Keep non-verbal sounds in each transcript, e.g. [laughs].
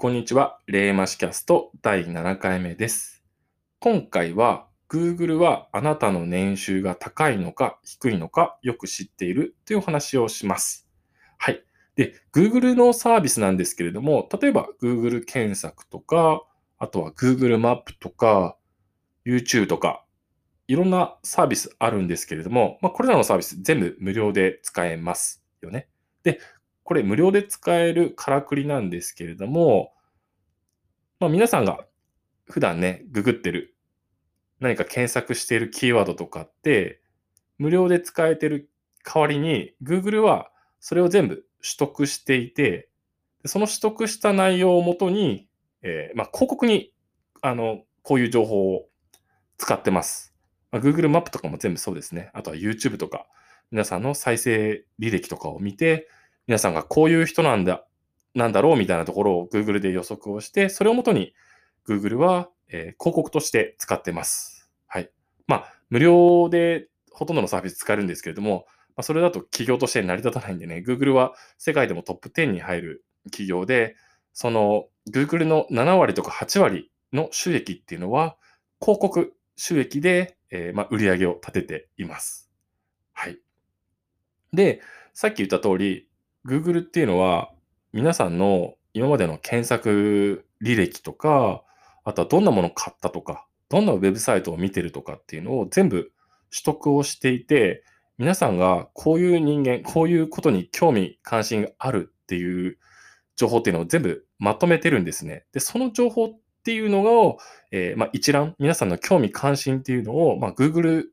こんにちは。レーマシキャスト第7回目です。今回は Google はあなたの年収が高いのか低いのかよく知っているというお話をします。はい。で、Google のサービスなんですけれども、例えば Google 検索とか、あとは Google マップとか、YouTube とか、いろんなサービスあるんですけれども、まあ、これらのサービス全部無料で使えますよね。で、これ無料で使えるからくりなんですけれども、まあ、皆さんが普段ね、ググってる、何か検索しているキーワードとかって、無料で使えてる代わりに、Google はそれを全部取得していて、その取得した内容をもとに、えーまあ、広告にあのこういう情報を使ってます。まあ、Google マップとかも全部そうですね。あとは YouTube とか、皆さんの再生履歴とかを見て、皆さんがこういう人なんだ、なんだろうみたいなところを Google で予測をして、それをもとに Google は、えー広告として使ってます。はい。まあ、無料でほとんどのサービス使えるんですけれども、まあ、それだと企業として成り立たないんでね、Google は世界でもトップ10に入る企業で、その Google の7割とか8割の収益っていうのは、広告収益で、えーまあ、売り上げを立てています。はい。で、さっき言った通り、Google っていうのは、皆さんの今までの検索履歴とか、あとはどんなものを買ったとか、どんなウェブサイトを見てるとかっていうのを全部取得をしていて、皆さんがこういう人間、こういうことに興味関心があるっていう情報っていうのを全部まとめてるんですね。で、その情報っていうのを、えーまあ、一覧、皆さんの興味関心っていうのを、まあ、Google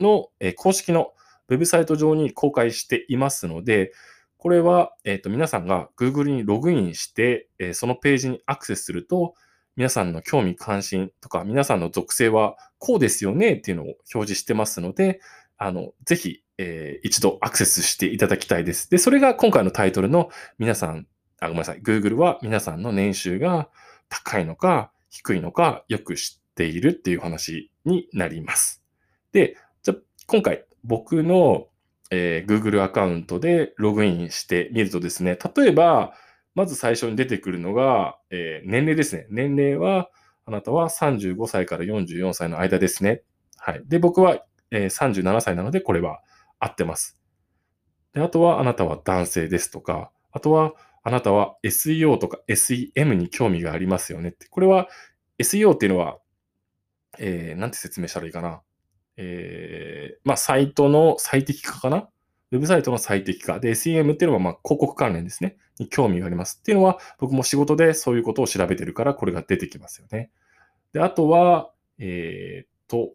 の、えー公式のウェブサイト上に公開していますので、これは、えーと皆さんが Google にログインして、えーそのページにアクセスすると、皆さんの興味関心とか、皆さんの属性はこうですよねっていうのを表示してますので、あの、ぜひ、えー一度アクセスしていただきたいです。で、それが今回のタイトルの皆さん、あ、ごめんなさい。Google は皆さんの年収が高いのか低いのかよく知っているっていう話になります。で、じゃ今回僕の、えー Google アカウントでログインしてみるとですね、例えば、まず最初に出てくるのが、えー年齢ですね。年齢は、あなたは35歳から44歳の間ですね。はい。で、僕は、えー37歳なので、これは合ってます。で、あとは、あなたは男性ですとか、あとは、あなたは SEO とか SEM に興味がありますよねって。これは SEO っていうのは、えーなんて説明したらいいかな。えーまあ、サイトの最適化かな？ウェブサイトの最適化。で、SEM っていうのは、まあ、広告関連ですね。に興味があります。っていうのは、僕も仕事でそういうことを調べてるから、これが出てきますよね。で、あとは、えーっと、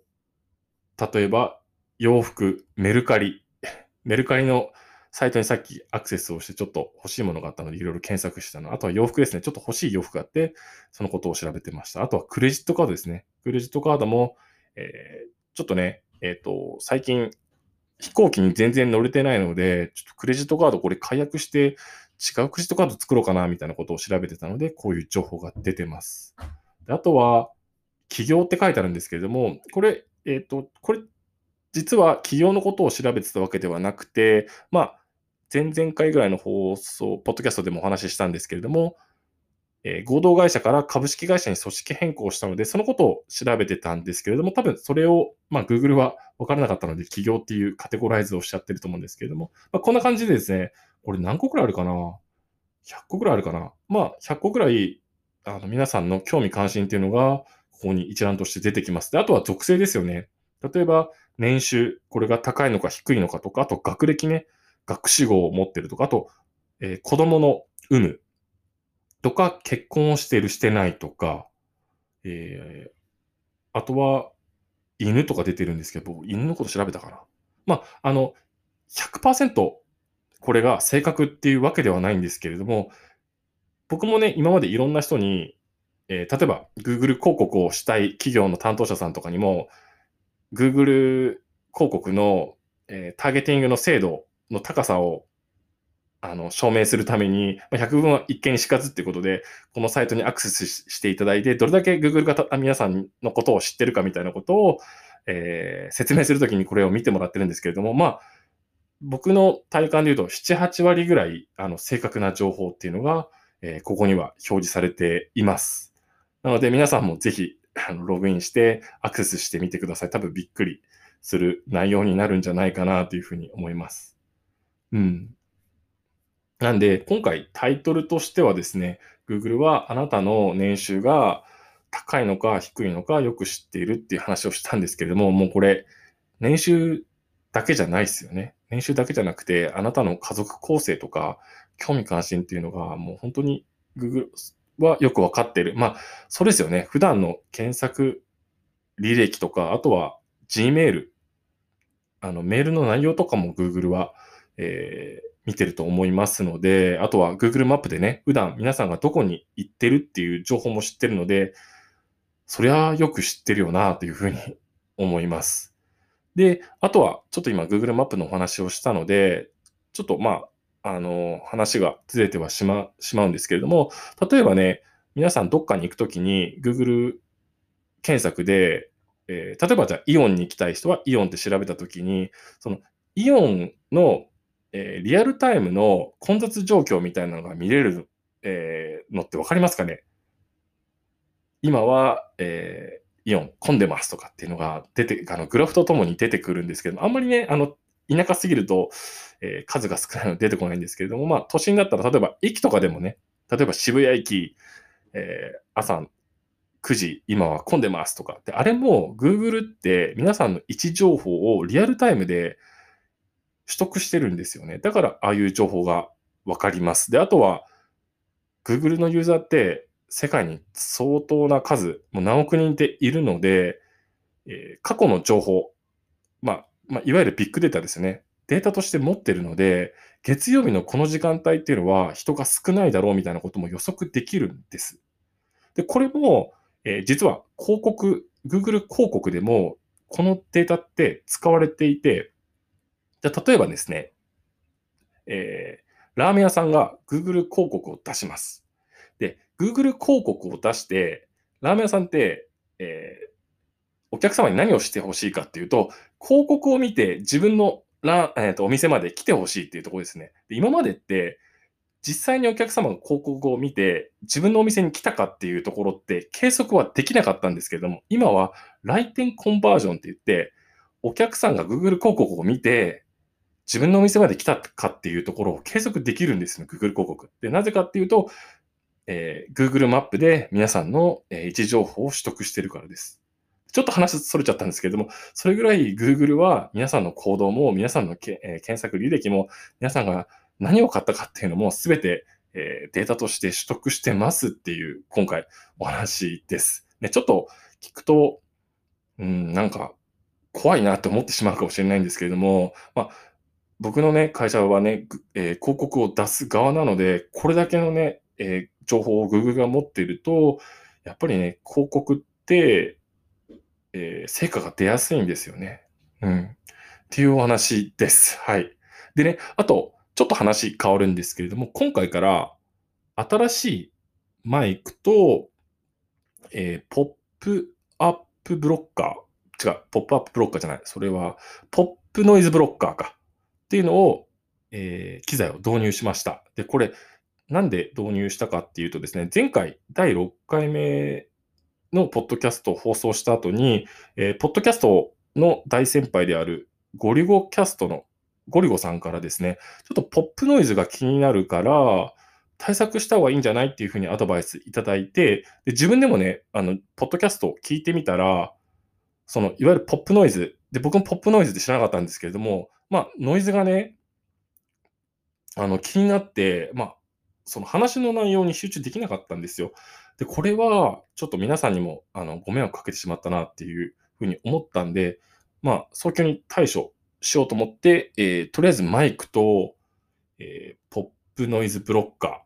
例えば、洋服、メルカリ。[laughs] メルカリのサイトにさっきアクセスをしてちょっと欲しいものがあったのでいろいろ検索したの。あとは洋服ですね。ちょっと欲しい洋服があって、そのことを調べてました。あとはクレジットカードですね。クレジットカードも、えーちょっとね、えっ、と、最近飛行機に全然乗れてないので、ちょっとクレジットカードこれ解約して違うクレジットカード作ろうかなみたいなことを調べてたので、こういう情報が出てます。であとは、企業って書いてあるんですけれども、これ、えっ、と、これ、実は企業のことを調べてたわけではなくて、まあ、前々回ぐらいの放送、ポッドキャストでもお話ししたんですけれども、え合同会社から株式会社に組織変更したので、そのことを調べてたんですけれども、多分それを、まあ、Google は分からなかったので、企業っていうカテゴライズをしちゃってると思うんですけれども、まあ、こんな感じでですね、これ何個くらいあるかな ?100 個くらいあるかな？まあ、100個くらい、あの、皆さんの興味関心っていうのが、ここに一覧として出てきます。で、あとは属性ですよね。例えば、年収、これが高いのか低いのかとか、あと学歴ね、学士号を持ってるとか、あと、えー子供の有無とか、結婚をしてるしてないとか、えーあとは、犬とか出てるんですけど、犬のこと調べたかな。まあ、あの、100%これが正確っていうわけではないんですけれども、僕もね、今までいろんな人に、えー例えば Google 広告をしたい企業の担当者さんとかにも、Google 広告の、えーターゲティングの精度の高さをあの証明するために、まあ百聞は一見しかずっていうことで、このサイトにアクセスしていただいて、どれだけ Google がた皆さんのことを知ってるかみたいなことを、えー説明するときにこれを見てもらってるんですけれども、まあ、僕の体感で言うと、7、8割ぐらい、あの、正確な情報っていうのが、えー、ここには表示されています。なので皆さんもぜひあのログインしてアクセスしてみてください。多分びっくりする内容になるんじゃないかなというふうに思います。うん。なんで、今回タイトルとしてはですね、Google はあなたの年収が高いのか低いのかよく知っているっていう話をしたんですけれども、もうこれ、年収だけじゃないですよね。年収だけじゃなくて、あなたの家族構成とか、興味関心っていうのが、もう本当に Google はよくわかっている。まあ、そうですよね。普段の検索履歴とか、あとは Gmail、あの、メールの内容とかも Google は、えー、見てると思いますので、あとは Google マップでね、普段皆さんがどこに行ってるっていう情報も知ってるので、そりゃよく知ってるよなというふうに [laughs] 思います。で、あとはちょっと今 Google マップのお話をしたので、ちょっとまあ、あの、話がずれてはしま、しまうんですけれども、例えばね、皆さんどっかに行くときに Google 検索で、えー、例えばじゃあイオンに行きたい人はイオンって調べたときに、そのイオンの、えー、リアルタイムの混雑状況みたいなのが見れる、えー、のってわかりますかね？今は、えー、イオン混んでますとかっていうのが出て、あのグラフとともに出てくるんですけどあんまりね、あの、田舎すぎると、え、数が少ないので出てこないんですけれども、まあ、都心だったら、例えば駅とかでもね、例えば渋谷駅、え、朝9時、今は混んでますとか。で、あれも Google って皆さんの位置情報をリアルタイムで取得してるんですよね。だから、ああいう情報がわかります。で、あとは、Google のユーザーって世界に相当な数、もう何億人っているので、えー、過去の情報、まあ、まあ、いわゆるビッグデータですね。データとして持ってるので、月曜日のこの時間帯っていうのは人が少ないだろうみたいなことも予測できるんです。で、これも、えー、実は広告、Google 広告でもこのデータって使われていて、じゃ例えばですね、えー、ラーメン屋さんが Google 広告を出します。で、Google 広告を出して、ラーメン屋さんって、えー、お客様に何をしてほしいかっていうと、広告を見て自分のラ、えーと、お店まで来てほしいっていうところですね。で今までって、実際にお客様が広告を見て自分のお店に来たかっていうところって計測はできなかったんですけれども、今は来店コンバージョンって言って、お客さんが Google 広告を見て、自分のお店まで来たかっていうところを計測できるんですよ、Google 広告。で、なぜかっていうと、えー、Google マップで皆さんの、えー、位置情報を取得してるからです。ちょっと話それちゃったんですけれども、それぐらい Google は皆さんの行動も、皆さんのけ、えー、検索履歴も、皆さんが何を買ったかっていうのも全て、えー、データとして取得してますっていう今回お話です。ね、ちょっと聞くと、うん、なんか怖いなって思ってしまうかもしれないんですけれども、まあ、僕のね、会社はね、えー、広告を出す側なので、これだけのね、えー、情報を Google が持っていると、やっぱりね、広告って、えー、成果が出やすいんですよね。うん。っていうお話です。はい。でね、あと、ちょっと話変わるんですけれども、今回から新しいマイクと、えー、ポップアップブロッカー、違う、ポップアップブロッカーじゃない、それは、ポップノイズブロッカーか。っていうのを、えー、機材を導入しました。で、これ、なんで導入したかっていうとですね、前回第6回目のポッドキャストを放送した後に、えー、ポッドキャストの大先輩であるゴリゴキャストのゴリゴさんからですね、ちょっとポップノイズが気になるから、対策した方がいいんじゃないっていうふうにアドバイスいただいて、で自分でもね、あの、ポッドキャストを聞いてみたら、その、いわゆるポップノイズ、で、僕もポップノイズって知らなかったんですけれども、まあ、ノイズがね、あの、気になって、まあ、その話の内容に集中できなかったんですよ。で、これはちょっと皆さんにもあのご迷惑かけてしまったなっていうふうに思ったんで、まあ、早急に対処しようと思って、えー、とりあえずマイクと、えー、ポップノイズブロッカーっ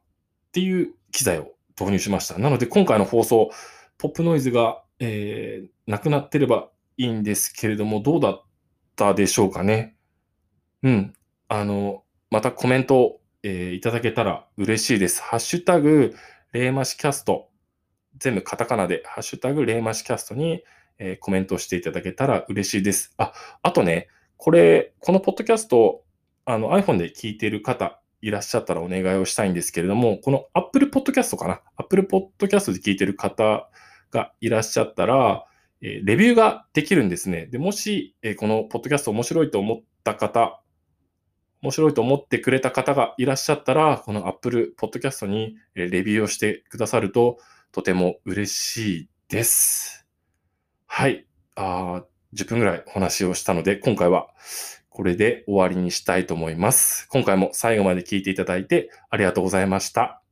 ていう機材を導入しました。なので、今回の放送、ポップノイズが、えー、なくなってればいいんですけれども、どうだったでしょうかね。うん。あの、またコメントえー、いただけたら嬉しいです。ハッシュタグ、レーマシキャスト、全部カタカナで、ハッシュタグ、レーマシキャストに、えー、コメントしていただけたら嬉しいです。あ、あとね、これ、このポッドキャスト、あの iPhone で聞いている方いらっしゃったらお願いをしたいんですけれども、この Apple Podcast かな ?Apple Podcast で聞いてる方がいらっしゃったら、えレビューができるんですね。で、もし、えこのポッドキャスト面白いと思った方、面白いと思ってくれた方がいらっしゃったら、この Apple Podcast にレビューをしてくださるととても嬉しいです。はい。あ10分ぐらいお話をしたので、今回はこれで終わりにしたいと思います。今回も最後まで聞いていただいてありがとうございました。